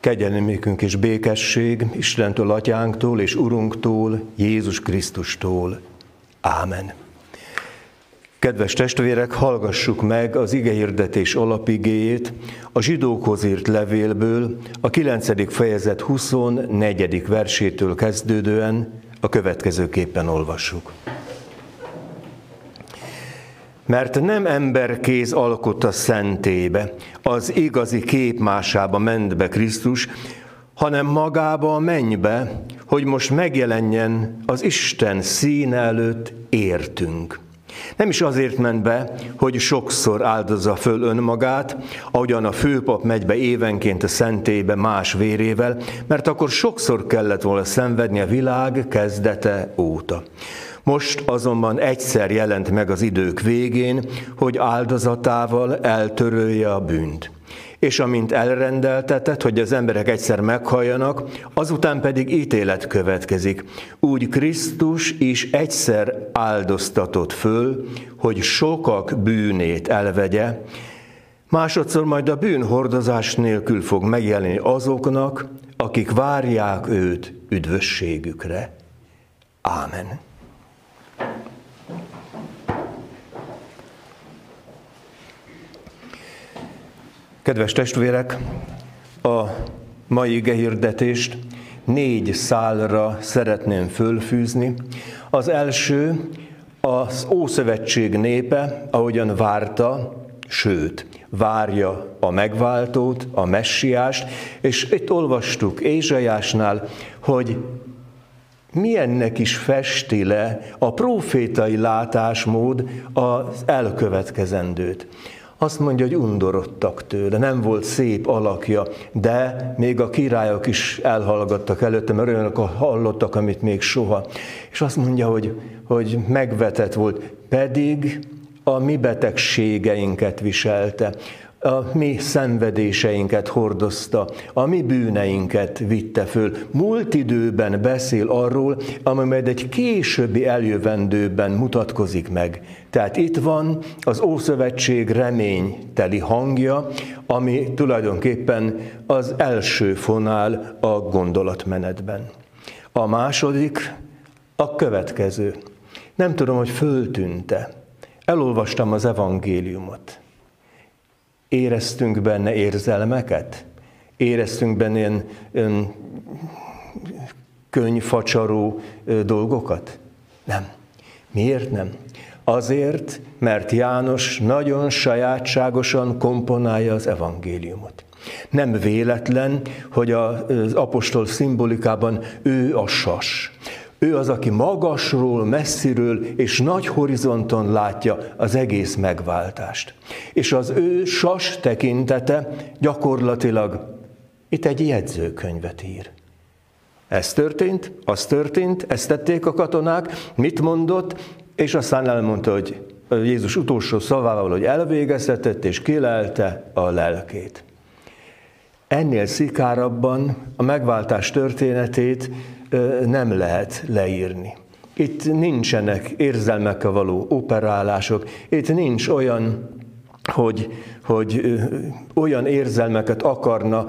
Kegyelmékünk és békesség Istentől, Atyánktól és Urunktól, Jézus Krisztustól. Ámen. Kedves testvérek, hallgassuk meg az igehirdetés alapigéjét a zsidókhoz írt levélből, a 9. fejezet 24. versétől kezdődően a következőképpen olvassuk. Mert nem emberkéz alkotta szentébe, az igazi képmásába ment be Krisztus, hanem magába a mennybe, hogy most megjelenjen az Isten színe előtt értünk. Nem is azért ment be, hogy sokszor áldozza föl önmagát, ahogyan a főpap megy be évenként a szentélybe más vérével, mert akkor sokszor kellett volna szenvedni a világ kezdete óta. Most azonban egyszer jelent meg az idők végén, hogy áldozatával eltörölje a bűnt. És amint elrendeltetett, hogy az emberek egyszer meghalljanak, azután pedig ítélet következik. Úgy Krisztus is egyszer áldoztatott föl, hogy sokak bűnét elvegye, másodszor majd a bűn hordozás nélkül fog megjelenni azoknak, akik várják őt üdvösségükre. Ámen. Kedves testvérek, a mai gehirdetést négy szálra szeretném fölfűzni. Az első az Ószövetség népe, ahogyan várta, sőt, várja a megváltót, a messiást, és itt olvastuk Ézsajásnál, hogy milyennek is festi le a profétai látásmód az elkövetkezendőt. Azt mondja, hogy undorodtak tőle, nem volt szép alakja, de még a királyok is elhallgattak előtte, mert olyanok hallottak, amit még soha. És azt mondja, hogy, hogy megvetett volt, pedig a mi betegségeinket viselte a mi szenvedéseinket hordozta, a mi bűneinket vitte föl. Múlt időben beszél arról, ami majd egy későbbi eljövendőben mutatkozik meg. Tehát itt van az Ószövetség reményteli hangja, ami tulajdonképpen az első fonál a gondolatmenetben. A második a következő. Nem tudom, hogy föltűnte. Elolvastam az evangéliumot Éreztünk benne érzelmeket? Éreztünk benne ilyen, ilyen könyvfacsaró dolgokat? Nem. Miért nem? Azért, mert János nagyon sajátságosan komponálja az evangéliumot. Nem véletlen, hogy az apostol szimbolikában ő a sas. Ő az, aki magasról, messziről és nagy horizonton látja az egész megváltást. És az ő sas tekintete gyakorlatilag itt egy jegyzőkönyvet ír. Ez történt, az történt, ezt tették a katonák, mit mondott, és aztán elmondta, hogy Jézus utolsó szavával, hogy elvégeztetett és kilelte a lelkét. Ennél szikárabban a megváltás történetét nem lehet leírni. Itt nincsenek érzelmekkel való operálások, itt nincs olyan, hogy, hogy olyan érzelmeket akarna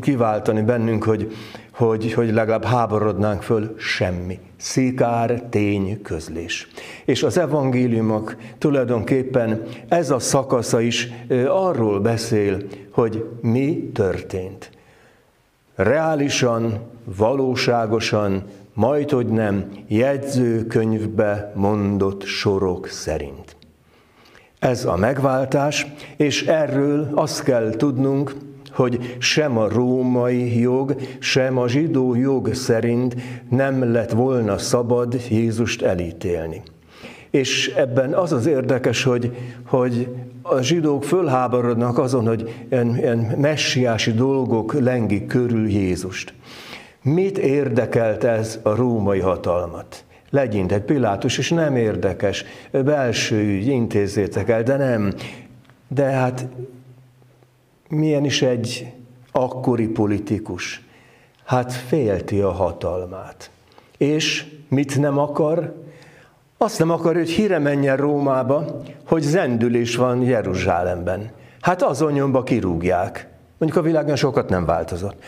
kiváltani bennünk, hogy, hogy, hogy legalább háborodnánk föl, semmi. Szikár tény közlés. És az evangéliumok tulajdonképpen ez a szakasza is arról beszél, hogy mi történt. Reálisan, valóságosan, majd hogy nem, jegyzőkönyvbe mondott sorok szerint. Ez a megváltás, és erről azt kell tudnunk, hogy sem a római jog, sem a zsidó jog szerint nem lett volna szabad Jézust elítélni. És ebben az az érdekes, hogy, hogy a zsidók fölháborodnak azon, hogy ilyen, ilyen messiási dolgok lengik körül Jézust. Mit érdekelt ez a római hatalmat? Legyintett Pilátus, és nem érdekes, belső ügy, intézzétek el, de nem. De hát milyen is egy akkori politikus? Hát félti a hatalmát. És mit nem akar? Azt nem akar, hogy híre menjen Rómába, hogy zendülés van Jeruzsálemben. Hát azon nyomba kirúgják. Mondjuk a világon sokat nem változott.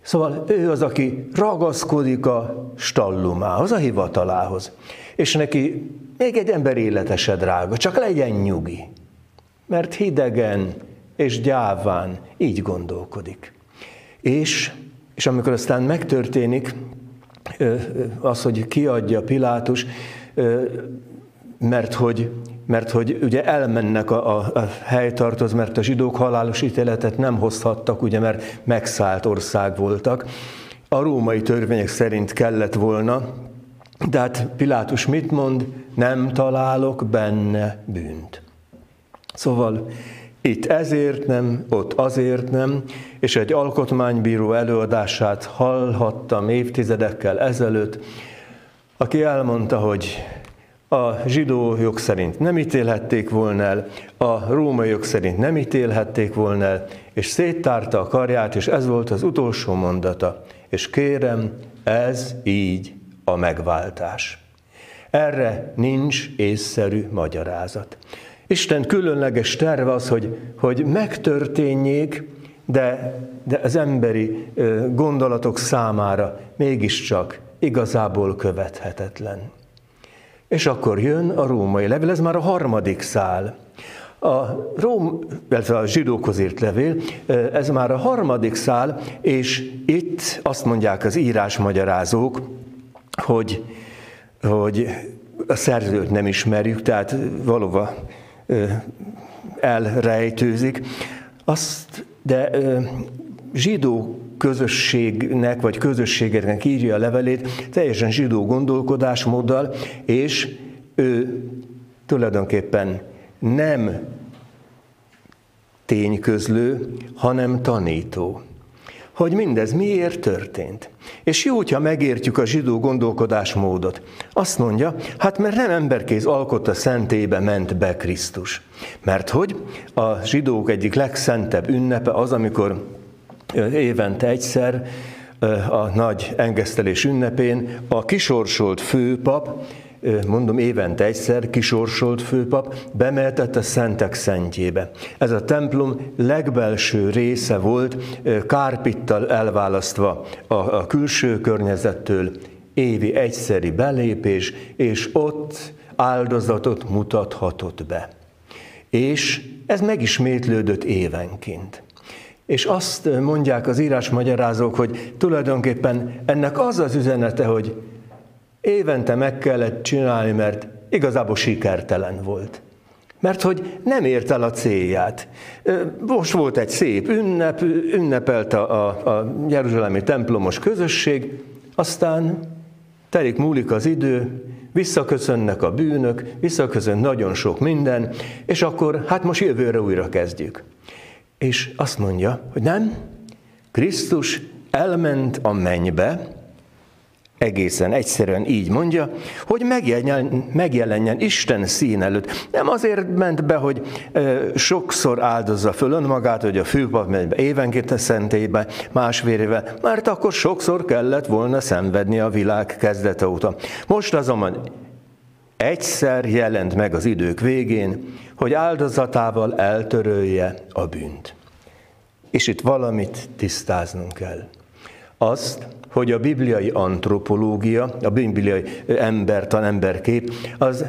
Szóval ő az, aki ragaszkodik a stallumához, a hivatalához. És neki még egy ember élete se drága, csak legyen nyugi. Mert hidegen és gyáván így gondolkodik. És, és amikor aztán megtörténik az, hogy kiadja Pilátus, mert hogy, mert hogy ugye elmennek a, a, a helytartoz, mert a zsidók halálos ítéletet nem hozhattak, ugye, mert megszállt ország voltak. A római törvények szerint kellett volna, de hát Pilátus mit mond? Nem találok benne bűnt. Szóval itt ezért nem, ott azért nem, és egy alkotmánybíró előadását hallhattam évtizedekkel ezelőtt, aki elmondta, hogy a zsidó jog szerint nem ítélhették volna el, a római jog szerint nem ítélhették volna el, és széttárta a karját, és ez volt az utolsó mondata. És kérem, ez így a megváltás. Erre nincs észszerű magyarázat. Isten különleges terve az, hogy, hogy megtörténjék, de, de az emberi gondolatok számára mégiscsak igazából követhetetlen. És akkor jön a római levél, ez már a harmadik szál. A, Róm, a zsidókhoz írt levél, ez már a harmadik szál, és itt azt mondják az írásmagyarázók, hogy, hogy a szerzőt nem ismerjük, tehát valóban elrejtőzik. Azt, de zsidó közösségnek vagy közösségeknek írja a levelét, teljesen zsidó gondolkodásmóddal, és ő tulajdonképpen nem tényközlő, hanem tanító hogy mindez miért történt. És jó, hogyha megértjük a zsidó gondolkodásmódot. Azt mondja, hát mert nem emberkéz alkotta szentébe ment be Krisztus. Mert hogy a zsidók egyik legszentebb ünnepe az, amikor évente egyszer a nagy engesztelés ünnepén a kisorsolt főpap mondom évente egyszer kisorsolt főpap bemeltett a szentek szentjébe. Ez a templom legbelső része volt, kárpittal elválasztva a, a külső környezettől, évi egyszeri belépés, és ott áldozatot mutathatott be. És ez megismétlődött évenként. És azt mondják az írásmagyarázók, hogy tulajdonképpen ennek az az üzenete, hogy évente meg kellett csinálni, mert igazából sikertelen volt. Mert hogy nem ért el a célját. Most volt egy szép ünnep, ünnepelt a, a, a Jeruzsálemi templomos közösség, aztán telik múlik az idő, visszaköszönnek a bűnök, visszaköszön nagyon sok minden, és akkor hát most jövőre újra kezdjük. És azt mondja, hogy nem, Krisztus elment a mennybe, egészen egyszerűen így mondja, hogy megjelenjen, megjelenjen Isten szín előtt. Nem azért ment be, hogy e, sokszor áldozza föl önmagát, hogy a főpap megy be évenként a szentélybe, másvérével, mert akkor sokszor kellett volna szenvedni a világ kezdete óta. Most azonban egyszer jelent meg az idők végén, hogy áldozatával eltörölje a bűnt. És itt valamit tisztáznunk kell. Azt, hogy a bibliai antropológia, a bibliai embertan, emberkép, az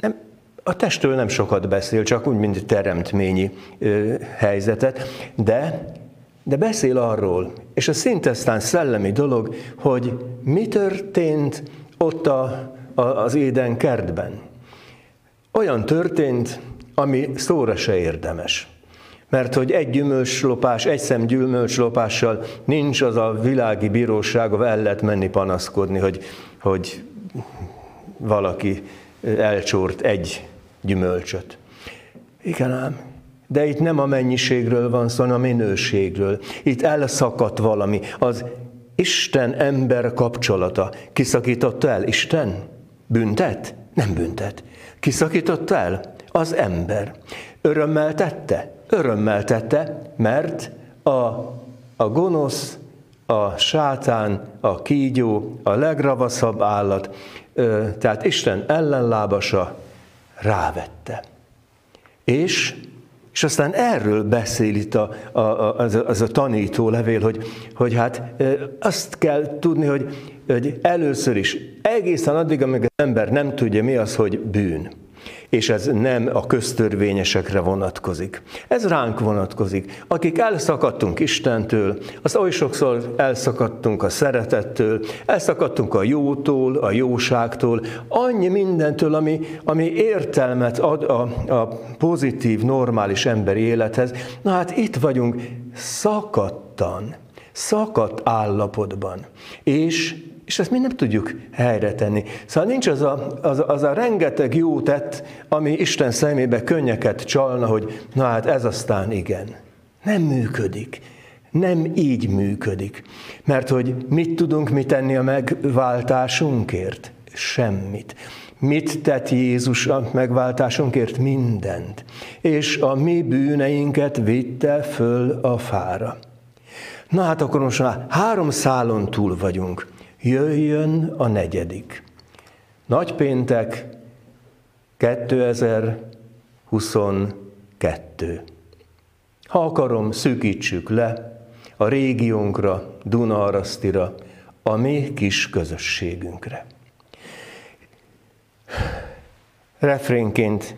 nem, a testről nem sokat beszél, csak úgy, mint teremtményi ö, helyzetet, de, de beszél arról, és a szintesztán szellemi dolog, hogy mi történt ott a, az éden kertben. Olyan történt, ami szóra se érdemes. Mert hogy egy gyümölcslopás, egy szem gyümölcslopással nincs az a világi bíróság, ahol el lehet menni panaszkodni, hogy, hogy valaki elcsort egy gyümölcsöt. Igen ám, de itt nem a mennyiségről van szó, hanem a minőségről. Itt elszakadt valami. Az Isten-ember kapcsolata. Kiszakította el Isten? Büntet? Nem büntet. Kiszakította el? Az ember. Örömmel tette? örömmel tette, mert a, a gonosz, a sátán, a kígyó, a legravaszabb állat, tehát Isten ellenlábasa rávette. És És aztán erről beszél itt a, a, a, az, a, az a tanító levél, hogy, hogy hát azt kell tudni, hogy, hogy először is egészen addig, amíg az ember nem tudja, mi az, hogy bűn és ez nem a köztörvényesekre vonatkozik. Ez ránk vonatkozik. Akik elszakadtunk Istentől, az oly sokszor elszakadtunk a szeretettől, elszakadtunk a jótól, a jóságtól, annyi mindentől, ami, ami értelmet ad a, a pozitív, normális emberi élethez. Na hát itt vagyunk szakadtan, szakadt állapotban. És és ezt mi nem tudjuk helyre tenni. Szóval nincs az a, az, az a rengeteg jó tett, ami Isten szemébe könnyeket csalna, hogy na hát ez aztán igen. Nem működik. Nem így működik. Mert hogy mit tudunk mi tenni a megváltásunkért? Semmit. Mit tett Jézus a megváltásunkért? Mindent. És a mi bűneinket vitte föl a fára. Na hát akkor most már három szálon túl vagyunk jöjjön a negyedik. Nagypéntek 2022. Ha akarom, szűkítsük le a régiónkra, Dunaarasztira, a mi kis közösségünkre. Refrénként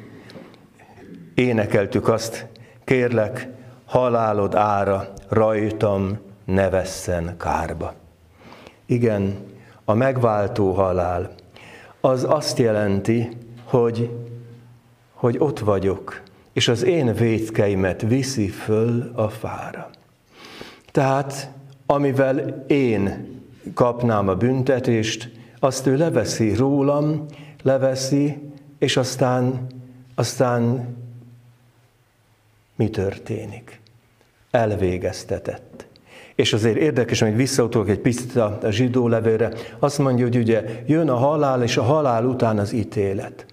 énekeltük azt, kérlek, halálod ára rajtam ne vesszen kárba. Igen, a megváltó halál az azt jelenti, hogy, hogy ott vagyok, és az én védkeimet viszi föl a fára. Tehát, amivel én kapnám a büntetést, azt ő leveszi rólam, leveszi, és aztán, aztán mi történik? Elvégeztetett. És azért érdekes, hogy visszautalok egy picit a zsidó levélre, azt mondja, hogy ugye jön a halál, és a halál után az ítélet.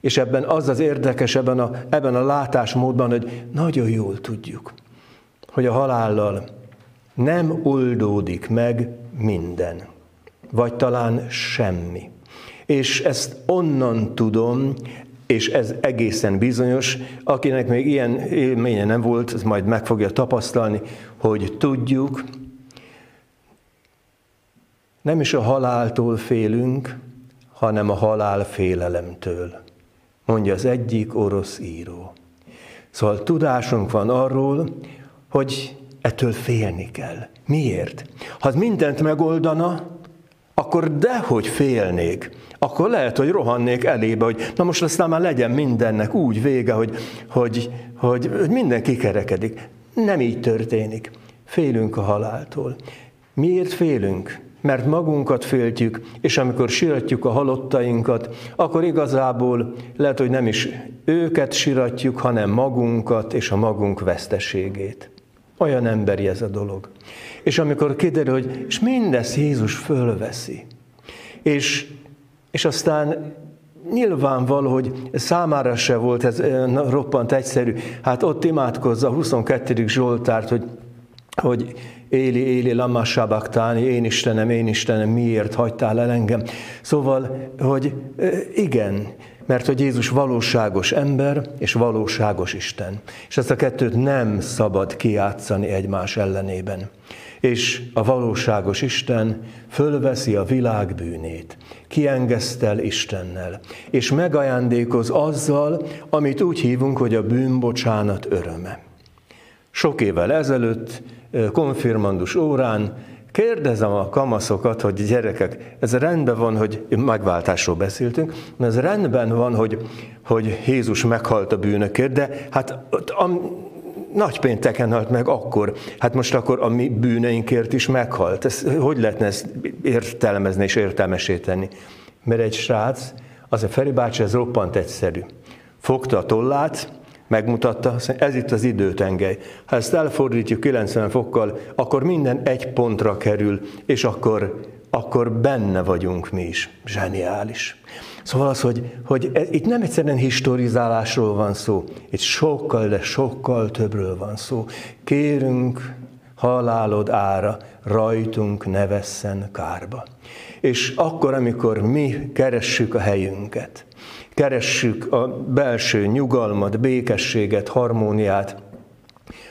És ebben az az érdekes, ebben a, ebben a látásmódban, hogy nagyon jól tudjuk, hogy a halállal nem oldódik meg minden, vagy talán semmi. És ezt onnan tudom, és ez egészen bizonyos, akinek még ilyen élménye nem volt, az majd meg fogja tapasztalni, hogy tudjuk, nem is a haláltól félünk, hanem a halál félelemtől, mondja az egyik orosz író. Szóval tudásunk van arról, hogy ettől félni kell. Miért? Ha mindent megoldana, akkor dehogy félnék akkor lehet, hogy rohannék elébe, hogy na most aztán már legyen mindennek úgy vége, hogy, hogy, hogy, hogy minden kikerekedik. Nem így történik. Félünk a haláltól. Miért félünk? Mert magunkat féltjük, és amikor siratjuk a halottainkat, akkor igazából lehet, hogy nem is őket siratjuk, hanem magunkat és a magunk veszteségét. Olyan emberi ez a dolog. És amikor kiderül, hogy és mindezt Jézus fölveszi, és és aztán nyilvánvaló, hogy számára se volt ez roppant egyszerű. Hát ott imádkozza a 22. Zsoltárt, hogy, hogy Éli, Éli, lama sabaktáni, én Istenem, én Istenem, miért hagytál el engem? Szóval, hogy igen, mert hogy Jézus valóságos ember és valóságos Isten. És ezt a kettőt nem szabad kiátszani egymás ellenében és a valóságos Isten fölveszi a világ bűnét, kiengesztel Istennel, és megajándékoz azzal, amit úgy hívunk, hogy a bűnbocsánat öröme. Sok évvel ezelőtt, konfirmandus órán kérdezem a kamaszokat, hogy gyerekek, ez rendben van, hogy megváltásról beszéltünk, ez rendben van, hogy, hogy Jézus meghalt a bűnökért, de hát nagypénteken halt meg akkor. Hát most akkor a mi bűneinkért is meghalt. Ez, hogy lehetne ezt értelmezni és értelmesíteni? Mert egy srác, az a Feri bácsi, ez roppant egyszerű. Fogta a tollát, megmutatta, ez itt az időtengely. Ha ezt elfordítjuk 90 fokkal, akkor minden egy pontra kerül, és akkor, akkor benne vagyunk mi is. Zseniális. Szóval az, hogy, hogy ez, itt nem egyszerűen historizálásról van szó, itt sokkal, de sokkal többről van szó. Kérünk, halálod ára, rajtunk ne vesszen kárba. És akkor, amikor mi keressük a helyünket, keressük a belső nyugalmat, békességet, harmóniát,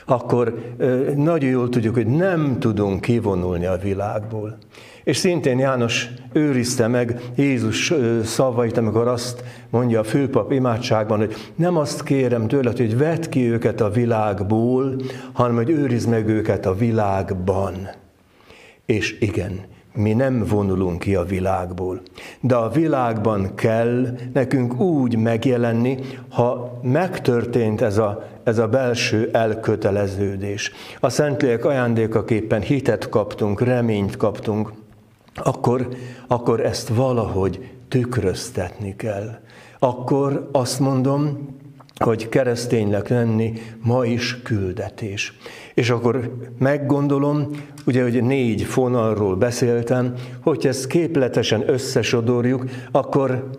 akkor nagyon jól tudjuk, hogy nem tudunk kivonulni a világból. És szintén János őrizte meg Jézus szavait, amikor azt mondja a főpap imádságban, hogy nem azt kérem tőled, hogy vedd ki őket a világból, hanem hogy őrizd meg őket a világban. És igen, mi nem vonulunk ki a világból. De a világban kell nekünk úgy megjelenni, ha megtörtént ez a, ez a belső elköteleződés. A Szentlélek ajándékaképpen hitet kaptunk, reményt kaptunk, akkor, akkor ezt valahogy tükröztetni kell. Akkor azt mondom, hogy kereszténynek lenni ma is küldetés. És akkor meggondolom, ugye, hogy négy fonalról beszéltem, hogy ezt képletesen összesodorjuk, akkor,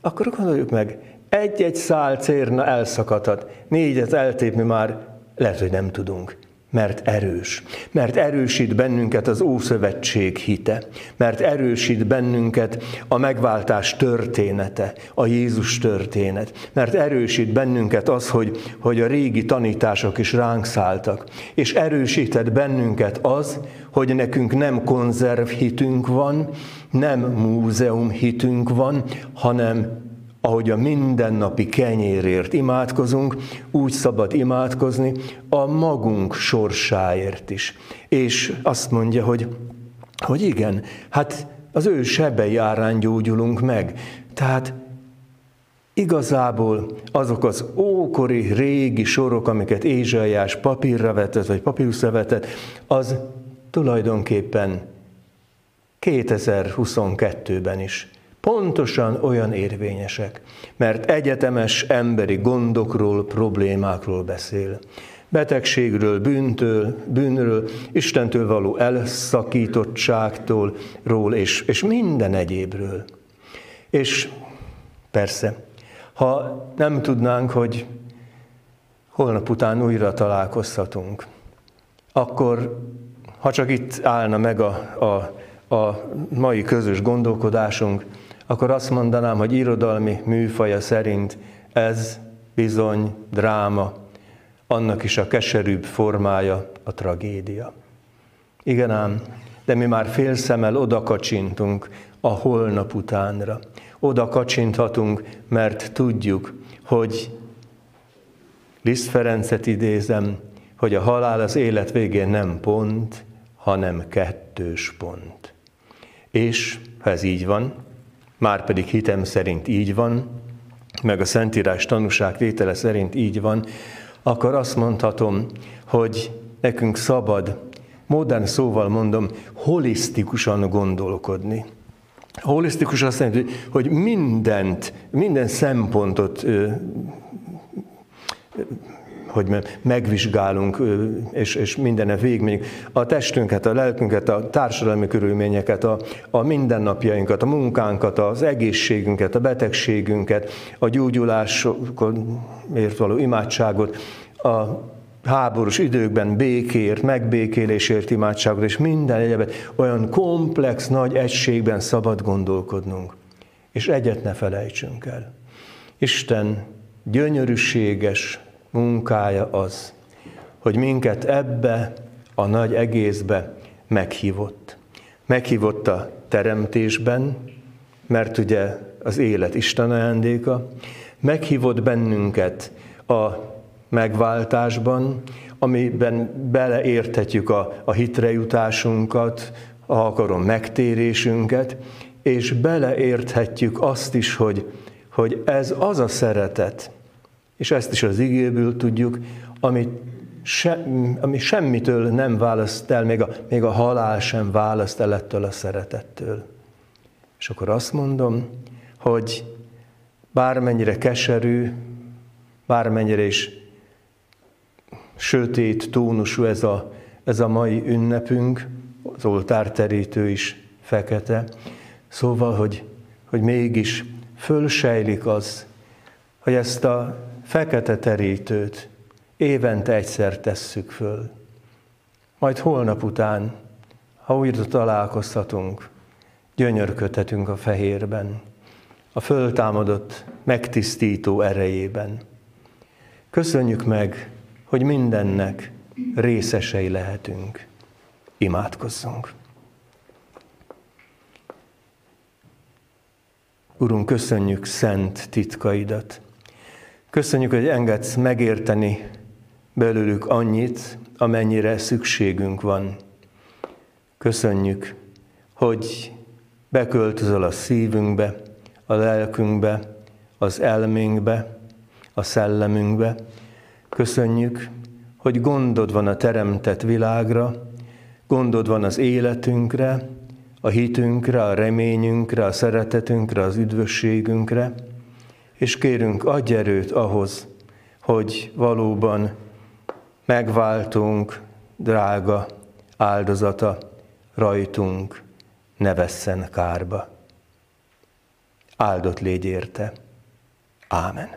akkor gondoljuk meg, egy-egy szál cérna elszakadhat, négyet eltépni már lehet, hogy nem tudunk mert erős. Mert erősít bennünket az Ószövetség hite. Mert erősít bennünket a megváltás története, a Jézus történet. Mert erősít bennünket az, hogy, hogy a régi tanítások is ránk szálltak. És erősített bennünket az, hogy nekünk nem konzerv hitünk van, nem múzeum hitünk van, hanem ahogy a mindennapi kenyérért imádkozunk, úgy szabad imádkozni a magunk sorsáért is. És azt mondja, hogy, hogy igen, hát az ő sebei árán gyógyulunk meg. Tehát igazából azok az ókori, régi sorok, amiket Ézsaiás papírra vetett, vagy papírusra vetett, az tulajdonképpen 2022-ben is pontosan olyan érvényesek, mert egyetemes emberi gondokról, problémákról beszél. Betegségről, bűntől, bűnről, Istentől való elszakítottságtól, ról és, és minden egyébről. És persze, ha nem tudnánk, hogy holnap után újra találkozhatunk, akkor ha csak itt állna meg a, a, a mai közös gondolkodásunk, akkor azt mondanám, hogy irodalmi műfaja szerint ez bizony dráma, annak is a keserűbb formája a tragédia. Igen ám, de mi már fél szemmel oda kacsintunk a holnap utánra. Oda kacsinthatunk, mert tudjuk, hogy Liszt Ferencet idézem, hogy a halál az élet végén nem pont, hanem kettős pont. És ha ez így van, már pedig hitem szerint így van, meg a Szentírás tanúság tétele szerint így van, akkor azt mondhatom, hogy nekünk szabad, modern szóval mondom, holisztikusan gondolkodni. Holisztikus azt jelenti, hogy mindent, minden szempontot hogy megvizsgálunk, és, és mindenne végigmegyünk. A testünket, a lelkünket, a társadalmi körülményeket, a, a mindennapjainkat, a munkánkat, az egészségünket, a betegségünket, a gyógyulásért való imádságot, a háborús időkben békért, megbékélésért imádságot, és minden egyebet olyan komplex, nagy egységben szabad gondolkodnunk. És egyet ne felejtsünk el. Isten gyönyörűséges, munkája az, hogy minket ebbe a nagy egészbe meghívott. Meghívott a teremtésben, mert ugye az élet Isten ajándéka, meghívott bennünket a megváltásban, amiben beleérthetjük a, a hitre jutásunkat, ha akarom, megtérésünket, és beleérthetjük azt is, hogy, hogy ez az a szeretet, és ezt is az igéből tudjuk, ami, se, ami semmitől nem választ el, még a, még a halál sem választ el ettől a szeretettől. És akkor azt mondom, hogy bármennyire keserű, bármennyire is sötét tónusú ez a, ez a mai ünnepünk, az oltárterítő is fekete, szóval, hogy, hogy mégis fölsejlik az, hogy ezt a fekete terítőt évente egyszer tesszük föl. Majd holnap után, ha újra találkozhatunk, gyönyörködhetünk a fehérben. a föltámadott, megtisztító erejében. Köszönjük meg, hogy mindennek részesei lehetünk. Imádkozzunk! Urunk, köszönjük szent titkaidat. Köszönjük, hogy engedsz megérteni belőlük annyit, amennyire szükségünk van. Köszönjük, hogy beköltözöl a szívünkbe, a lelkünkbe, az elménkbe, a szellemünkbe. Köszönjük, hogy gondod van a teremtett világra, gondod van az életünkre, a hitünkre, a reményünkre, a szeretetünkre, az üdvösségünkre, és kérünk, adj erőt ahhoz, hogy valóban megváltunk, drága áldozata rajtunk ne vesszen kárba. Áldott légy érte. Ámen.